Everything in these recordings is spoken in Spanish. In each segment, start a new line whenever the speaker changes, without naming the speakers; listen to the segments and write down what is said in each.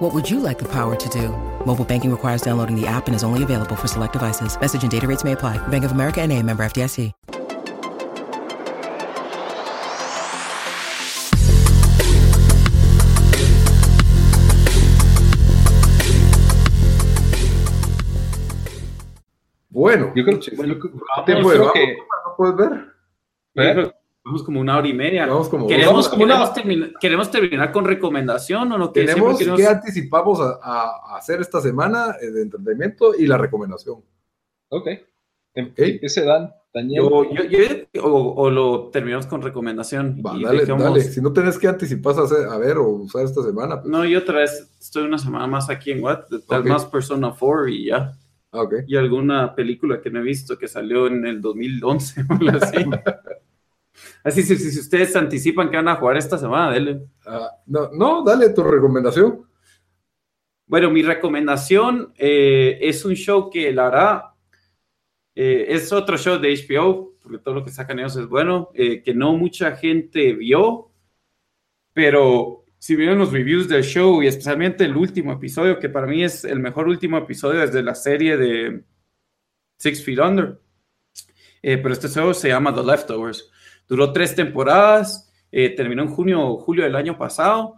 What would you like the power to do? Mobile banking requires downloading the app and is only available for select devices. Message and data rates may apply. Bank of America and a member FDIC.
Bueno,
Yo creo que, bueno,
¿cuánto tiempo
creo
llevamos?
que-
¿No puedes ver?
¿Eh? Vamos como una hora y media.
Vamos como-
¿Queremos,
vamos
como queremos terminar, ¿Queremos terminar con recomendación o no? Que
Tenemos
siempre
que
queremos-
anticipamos a, a- hacer esta semana eh, de entretenimiento y la recomendación.
Ok. Em-
Ok.
Empiece Dan, Daniel.
Yo- yo- yo- o, o lo terminamos con recomendación.
Va,
y
dale,
dejamos-
dale. Si no tenés que anticipar a, hacer- a ver o usar esta semana, pues,
No, yo otra vez estoy una semana más aquí en Watt, tal
Ok.
más Persona 4 y ya.
ah, ok.
Y alguna película que no he visto que salió en el 2011 o así. Así, si, si, si ustedes anticipan que van a jugar esta semana, denle.
Ah, no, no, dale tu recomendación.
Bueno, mi recomendación eh, es un show que la verdad eh, es otro show de HBO, porque todo lo que sacan ellos es bueno, eh, que no mucha gente vio, pero si vieron los reviews del show y especialmente el último episodio, que para mí es el mejor último episodio desde la serie de Six Feet Under, eh, pero este show se llama The Leftovers. Duró tres temporadas, eh, terminó en junio o julio del año pasado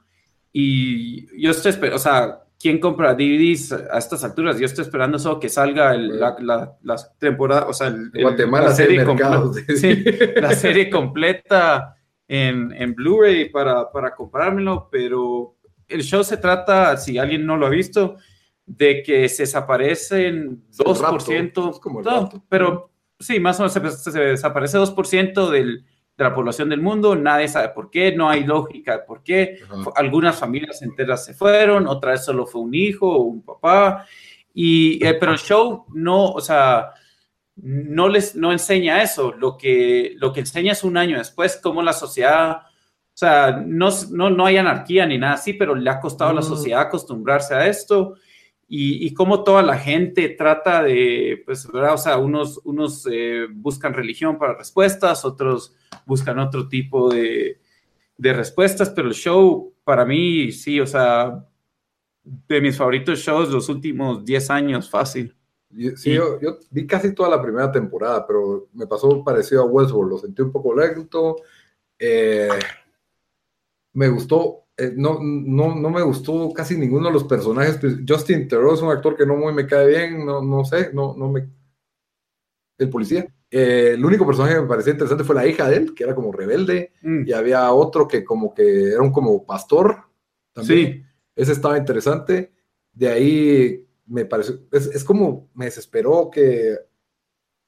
y yo estoy esperando, o sea, ¿quién compra DVDs a estas alturas? Yo estoy esperando solo que salga el- la, la, la temporada, o sea, el- el-
Guatemala
la serie completa, sí, la serie completa en, en Blu-ray para, para comprármelo, pero el show se trata, si alguien no lo ha visto, de que se desaparecen
Es el
2%,
rapto, es como el
no,
rapto.
pero sí, más o menos se, se desaparece 2% del, de la población del mundo, nadie sabe por qué, no hay lógica de por qué.
Ajá.
Fu- Algunas familias enteras se fueron, otra vez solo fue un hijo o un papá, y, eh, pero el show no, o sea, no les no enseña eso, lo que, lo que enseña es un año después, cómo la sociedad, o sea, no, no, no hay anarquía ni nada así, pero le ha costado a la
Mm.
sociedad acostumbrarse a esto. Y, y cómo toda la gente trata de, pues, ¿verdad? O sea, unos, unos eh, buscan religión para respuestas, otros buscan otro tipo de, de respuestas, pero el show, para mí, sí, o sea, de mis favoritos shows los últimos 10 años, fácil.
Yo- sí, yo, yo vi casi toda la primera temporada, pero me pasó parecido a Westworld, lo sentí un poco lento. eh, me gustó, eh, no, no, no me gustó casi ninguno de los personajes. pues, Justin Theroux es un actor que no muy me cae bien, no, no sé, no, no me... El policía. Eh, el único personaje que me parecía interesante fue la hija de él, que era como rebelde,
Mm,
y había otro que como que era un como pastor. También.
Sí,
Ese estaba interesante. De ahí me pareció, es, es como me desesperó que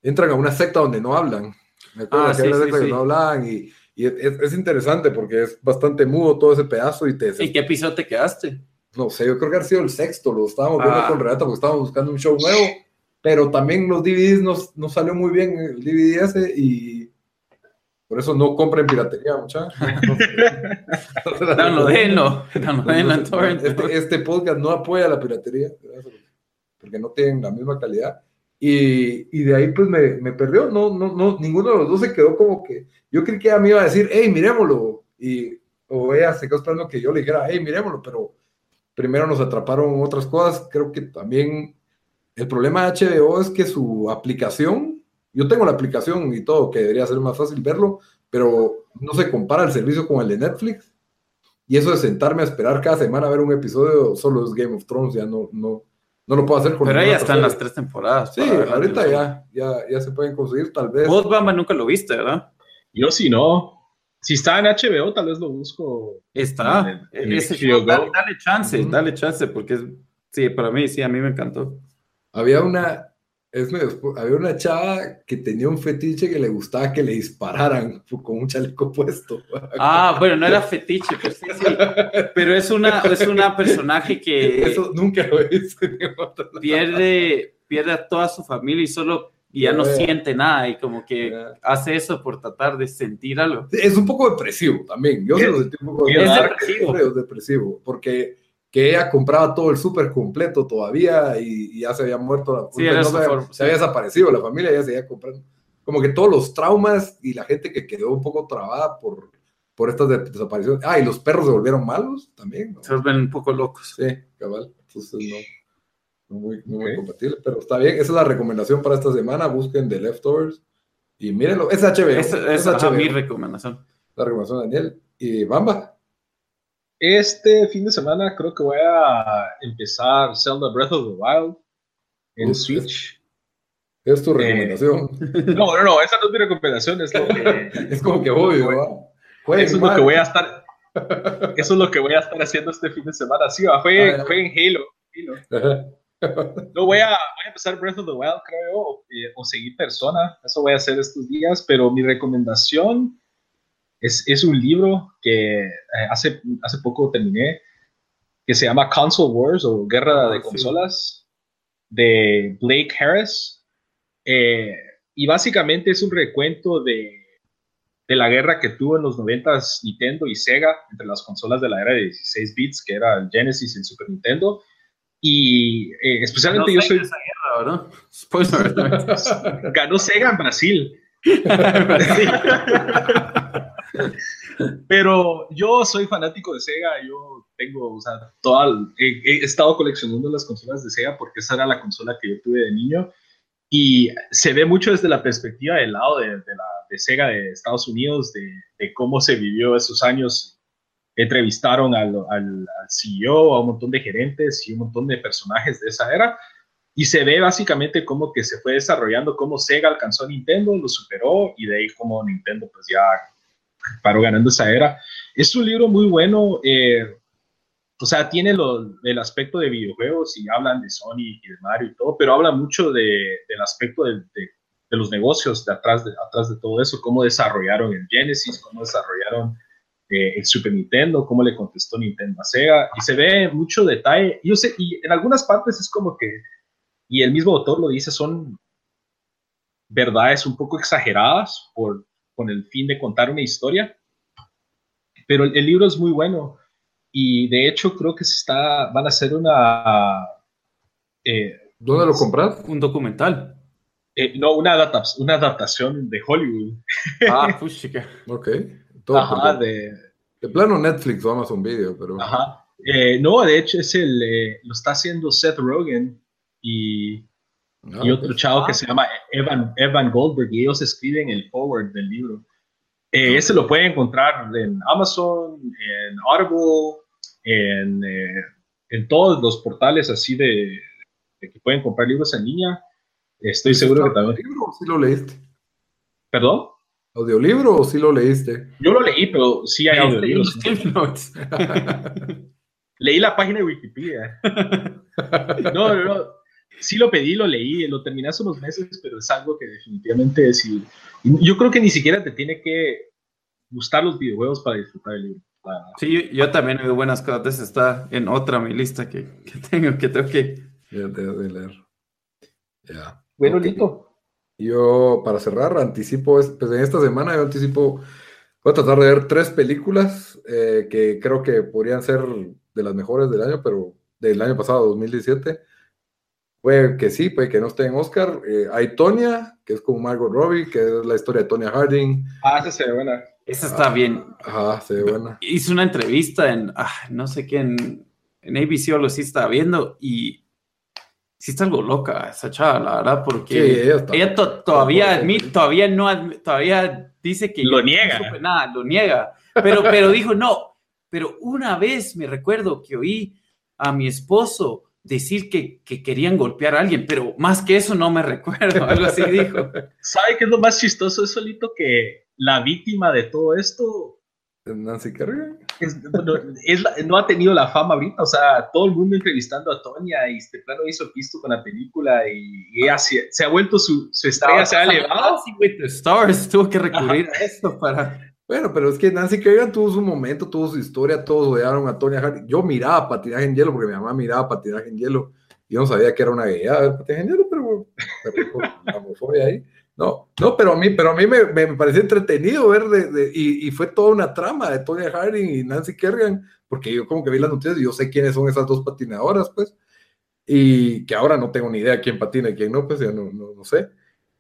entran a una secta donde no hablan. Me acuerdo
Ah,
que
sí, sí,
secta
sí.
que no hablan y, y es, es interesante porque es bastante mudo todo ese pedazo y te
¿en qué episodio te quedaste?
no sé, yo creo que ha sido el sexto, lo estábamos viendo
Ah.
con Renata porque estábamos buscando un show nuevo, pero también los DVDs nos, nos salió muy bien el DVD ese y por eso no compren piratería, muchachos.
Downloadenlo, downloadenlo en.
Este, este podcast no apoya la piratería, porque no tienen la misma calidad. Y, de ahí pues me, me perdió, no, no, no, ninguno de los dos se quedó como que, yo creí que ella me iba a decir, hey, miremoslo, y, o ella se quedó esperando que yo le dijera, hey, miremoslo, pero primero nos atraparon otras cosas, creo que también el problema de HBO es que su aplicación, yo tengo la aplicación y todo, que debería ser más fácil verlo, pero no se compara el servicio con el de Netflix. Y eso de sentarme a esperar cada semana a ver un episodio solo es Game of Thrones, ya no, no, no lo puedo hacer con
Pero ahí
ninguna
están las tres temporadas.
Sí, ahorita ya, ya, ya se pueden conseguir, tal vez.
Vos, Bamba, nunca lo viste, ¿verdad?
Yo sí no. Si está en HBO, tal vez lo busco.
Está.
En- en
Ese
HBO
show,
Go.
dale, dale chance, dale chance, porque es, sí, para mí, sí, a mí me encantó.
Había una, es medio había una chava que tenía un fetiche que le gustaba que le dispararan con un chaleco puesto.
Ah, bueno, no era fetiche, pero sí, sí. Pero es una, es una personaje que
Eso nunca lo lado.
pierde, pierde a toda su familia y solo y ya no siente nada y como que hace eso por tratar de sentir algo.
Es un poco depresivo también. Yo se lo sentí un poco
Es
depresivo.
es depresivo, porque que ella compraba todo el súper completo todavía y, y ya se había muerto,
Sí, era
no se, había,
forma,
se
sí.
había desaparecido la familia, ya seguía comprando. Como que todos los traumas y la gente que quedó un poco trabada por, por estas de- desapariciones. Ah, y los perros se volvieron malos también. ¿no?
Se vuelven un poco locos.
Sí, cabal. Entonces no, no muy, no muy
Ok.
compatible, pero está bien. Esa es la recomendación para esta semana. Busquen The Leftovers y mírenlo. Es HBO.
Esa
es
es ajá,
HBO.
mi recomendación.
La recomendación de Daniel. Y Bamba.
Este fin de semana creo que voy a empezar Zelda Breath of the Wild en
Uf,
Switch.
Es tu
Eh,
recomendación.
No, no, no, esa no es mi recomendación, es lo que,
es como que obvio. Jueguen
eso es lo que voy a estar, eso es lo que voy a estar haciendo este fin de semana. Sí, va, fue,
Ah,
Halo. Halo. No, voy a, voy a empezar Breath of the Wild, creo, o, eh, o seguir Persona. Eso voy a hacer estos días, pero mi recomendación es, es un libro que eh, hace, hace poco terminé, que se llama Console Wars o Guerra
Ah,
de
sí.
Consolas, de Blake Harris. Eh, y básicamente es un recuento de, de la guerra que tuvo en los 90s Nintendo y Sega entre las consolas de la era de 16 bits, que era el Genesis y el Super Nintendo. Y eh, especialmente
No
yo soy...
esa guerra, ¿verdad? Spoiler.
Ganó Sega en Brasil. Pero yo soy fanático de Sega, yo tengo, o sea, toda, he, he estado coleccionando las consolas de Sega porque esa era la consola que yo tuve de niño y se ve mucho desde la perspectiva del lado de, de la, de Sega de Estados Unidos, de, de cómo se vivió esos años. Entrevistaron al, al, al CEO, a un montón de gerentes y un montón de personajes de esa era y se ve básicamente cómo que se fue desarrollando, cómo Sega alcanzó a Nintendo, lo superó y de ahí cómo Nintendo pues ya paró ganando esa era. Es un libro muy bueno, eh, o sea, tiene lo, el aspecto de videojuegos y hablan de Sony y de Mario y todo, pero habla mucho de, del aspecto de, de, los negocios de atrás, de atrás de todo eso, cómo desarrollaron el Genesis, cómo desarrollaron eh, el Super Nintendo, cómo le contestó Nintendo a Sega, y se ve mucho detalle. Yo sé, y en algunas partes es como que, y el mismo autor lo dice, son verdades un poco exageradas por, con el fin de contar una historia, pero el, el libro es muy bueno y de hecho creo que se está, van a hacer una...
Eh, ¿Dónde lo compras?
Un documental.
Eh, no, una, adapta una adaptación de Hollywood.
Ah, puchica.
ok. Todo
Ajá, de,
de plano Netflix o Amazon Video, pero...
Ajá. Eh, no, de hecho es el, eh, lo está haciendo Seth Rogen y, ah, y otro okay. chavo ah. que se llama Evan, Evan Goldberg y ellos escriben el forward del libro. Eh, ese lo pueden encontrar en Amazon, en Audible, en, eh, en todos los portales así de, de, que pueden comprar libros en línea. Estoy seguro que también.
¿Libro o sí lo leíste?
¿Perdón?
¿Audiolibro o sí lo leíste?
Yo lo leí, pero sí hay audiolibros. leí la página de Wikipedia. No, no, no. Sí lo pedí, lo leí, lo terminé hace unos meses, pero es algo que definitivamente es. Yo creo que ni siquiera te tiene que gustar los videojuegos para disfrutar el libro.
Sí, yo, yo también he oído buenas cosas. Está en otra mi lista que, que tengo, que tengo que.
Ya te de leer. Ya.
Bueno, okay. listo.
Yo, para cerrar, anticipo, pues en esta semana yo anticipo, voy a tratar de ver tres películas eh, que creo que podrían ser de las mejores del año, pero del año pasado, 2017. Puede que sí, puede que no esté en Oscar. Eh, hay Tonya, que es con Margot Robbie, que es la historia de Tonya Harding.
Ah, esa se ve buena.
Esa está
ah,
bien.
Ajá, se ve buena.
Hice una entrevista en, ah, no sé qué, en, en ABC o algo así estaba viendo y sí está algo loca esa chava, la verdad, porque
sí, ella, está,
ella to todavía, admit, todavía no, todavía dice que
lo niega,
no nada, lo niega, pero, pero dijo no, pero una vez me recuerdo que oí a mi esposo decir que, que querían golpear a alguien, pero más que eso no me recuerdo, algo así dijo.
¿Sabe qué es lo más chistoso? Es solito que la víctima de todo esto
Nancy Kerrigan.
Es, bueno, es la, no ha tenido la fama ahorita, o sea, todo el mundo entrevistando a Tonya y este plano hizo pisto con la película y, y ella se, se, ha vuelto su, su estrella, no, se ha elevado.
With the Stars tuvo que recurrir Ajá. a esto para...
Bueno, pero es que Nancy Kerrigan tuvo su momento, tuvo su historia, todos odiaron a Tonya Harding. Yo miraba patinaje en hielo porque mi mamá miraba patinaje en hielo. Yo no sabía que era una de patinaje en hielo, pero homofobia ahí. No, no, pero a mí, pero a mí me, me pareció entretenido ver de, de- y, y fue toda una trama de Tony Harding y Nancy Kerrigan, porque yo como que vi las noticias y yo sé quiénes son esas dos patinadoras, pues, y que ahora no tengo ni idea quién patina y quién no, pues ya no, no, no sé,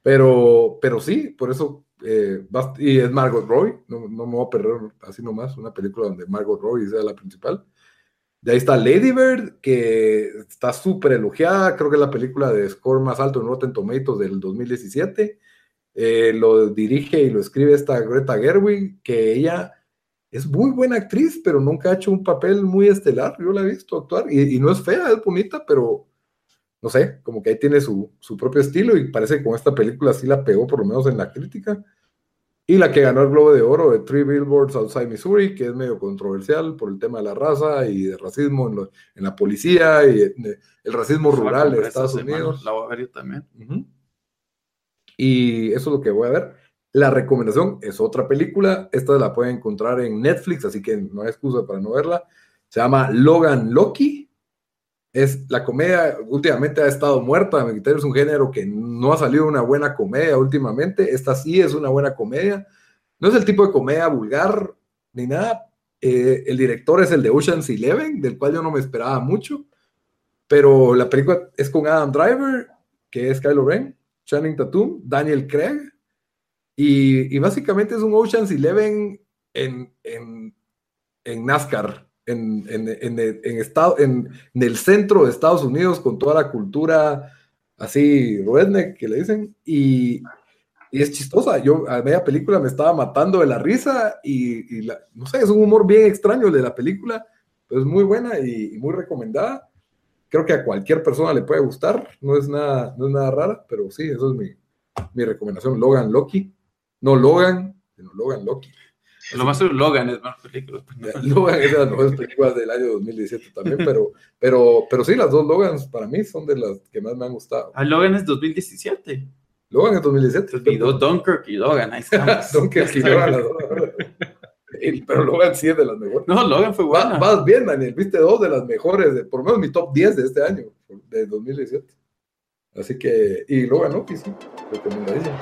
pero, pero sí, por eso, eh, y es Margot Robbie, no, no me voy a perder así nomás, una película donde Margot Robbie sea la principal. De ahí está Lady Bird, que está súper elogiada. Creo que es la película de score más alto en Rotten Tomatoes del 2017. Eh, lo dirige y lo escribe esta Greta Gerwig, que ella es muy buena actriz, pero nunca ha hecho un papel muy estelar. Yo la he visto actuar y, y no es fea, es bonita, pero no sé, como que ahí tiene su, su propio estilo y parece que con esta película sí la pegó, por lo menos en la crítica. Y la que ganó el Globo de Oro de Three Billboards Outside Missouri, que es medio controversial por el tema de la raza y de racismo en, lo- en la policía y el racismo rural de Estados
semana,
Unidos.
La voy a ver yo también.
Y eso es lo que voy a ver. La recomendación es otra película. Esta la pueden encontrar en Netflix, así que no hay excusa para no verla. Se llama Logan Loki. Es la comedia, últimamente ha estado muerta. a mi criterio Es un género que no ha salido una buena comedia últimamente. Esta sí es una buena comedia. No es el tipo de comedia vulgar ni nada. Eh, el director es el de Ocean's Eleven, del cual yo no me esperaba mucho. Pero la película es con Adam Driver, que es Kylo Ren, Channing Tatum, Daniel Craig. Y, y básicamente es un Ocean's Eleven en, en, en NASCAR, en, en, en, en estado, en, en el centro de Estados Unidos, con toda la cultura así redneck que le dicen. Y, y es chistosa. Yo a media película me estaba matando de la risa y, y la- no sé, es un humor bien extraño el de la película, pero es muy buena y, y muy recomendada. Creo que a cualquier persona le puede gustar, no es nada, no es nada rara, pero sí, eso es mi, mi recomendación. Logan Loki, no Logan, sino Logan Loki.
Lo más Logan es más película. pues, ¿no?
Logan es de las mejores películas del año 2017 también, pero, pero, pero sí, las dos Logans para mí son de las que más me han gustado.
Ah, Logan es 2017.
Logan es 2017.
Se olvidó Dunkirk y Logan. Ahí estamos.
Dunkirk y. Logan, las dos. Y- Pero Logan sí es de las mejores.
No, Logan fue buena.
Vas bien, Daniel. Viste dos de las mejores, de, por lo menos mi top 10 de este año, de 2017. Así que, y Logan Loki, sí, recomendadísimo.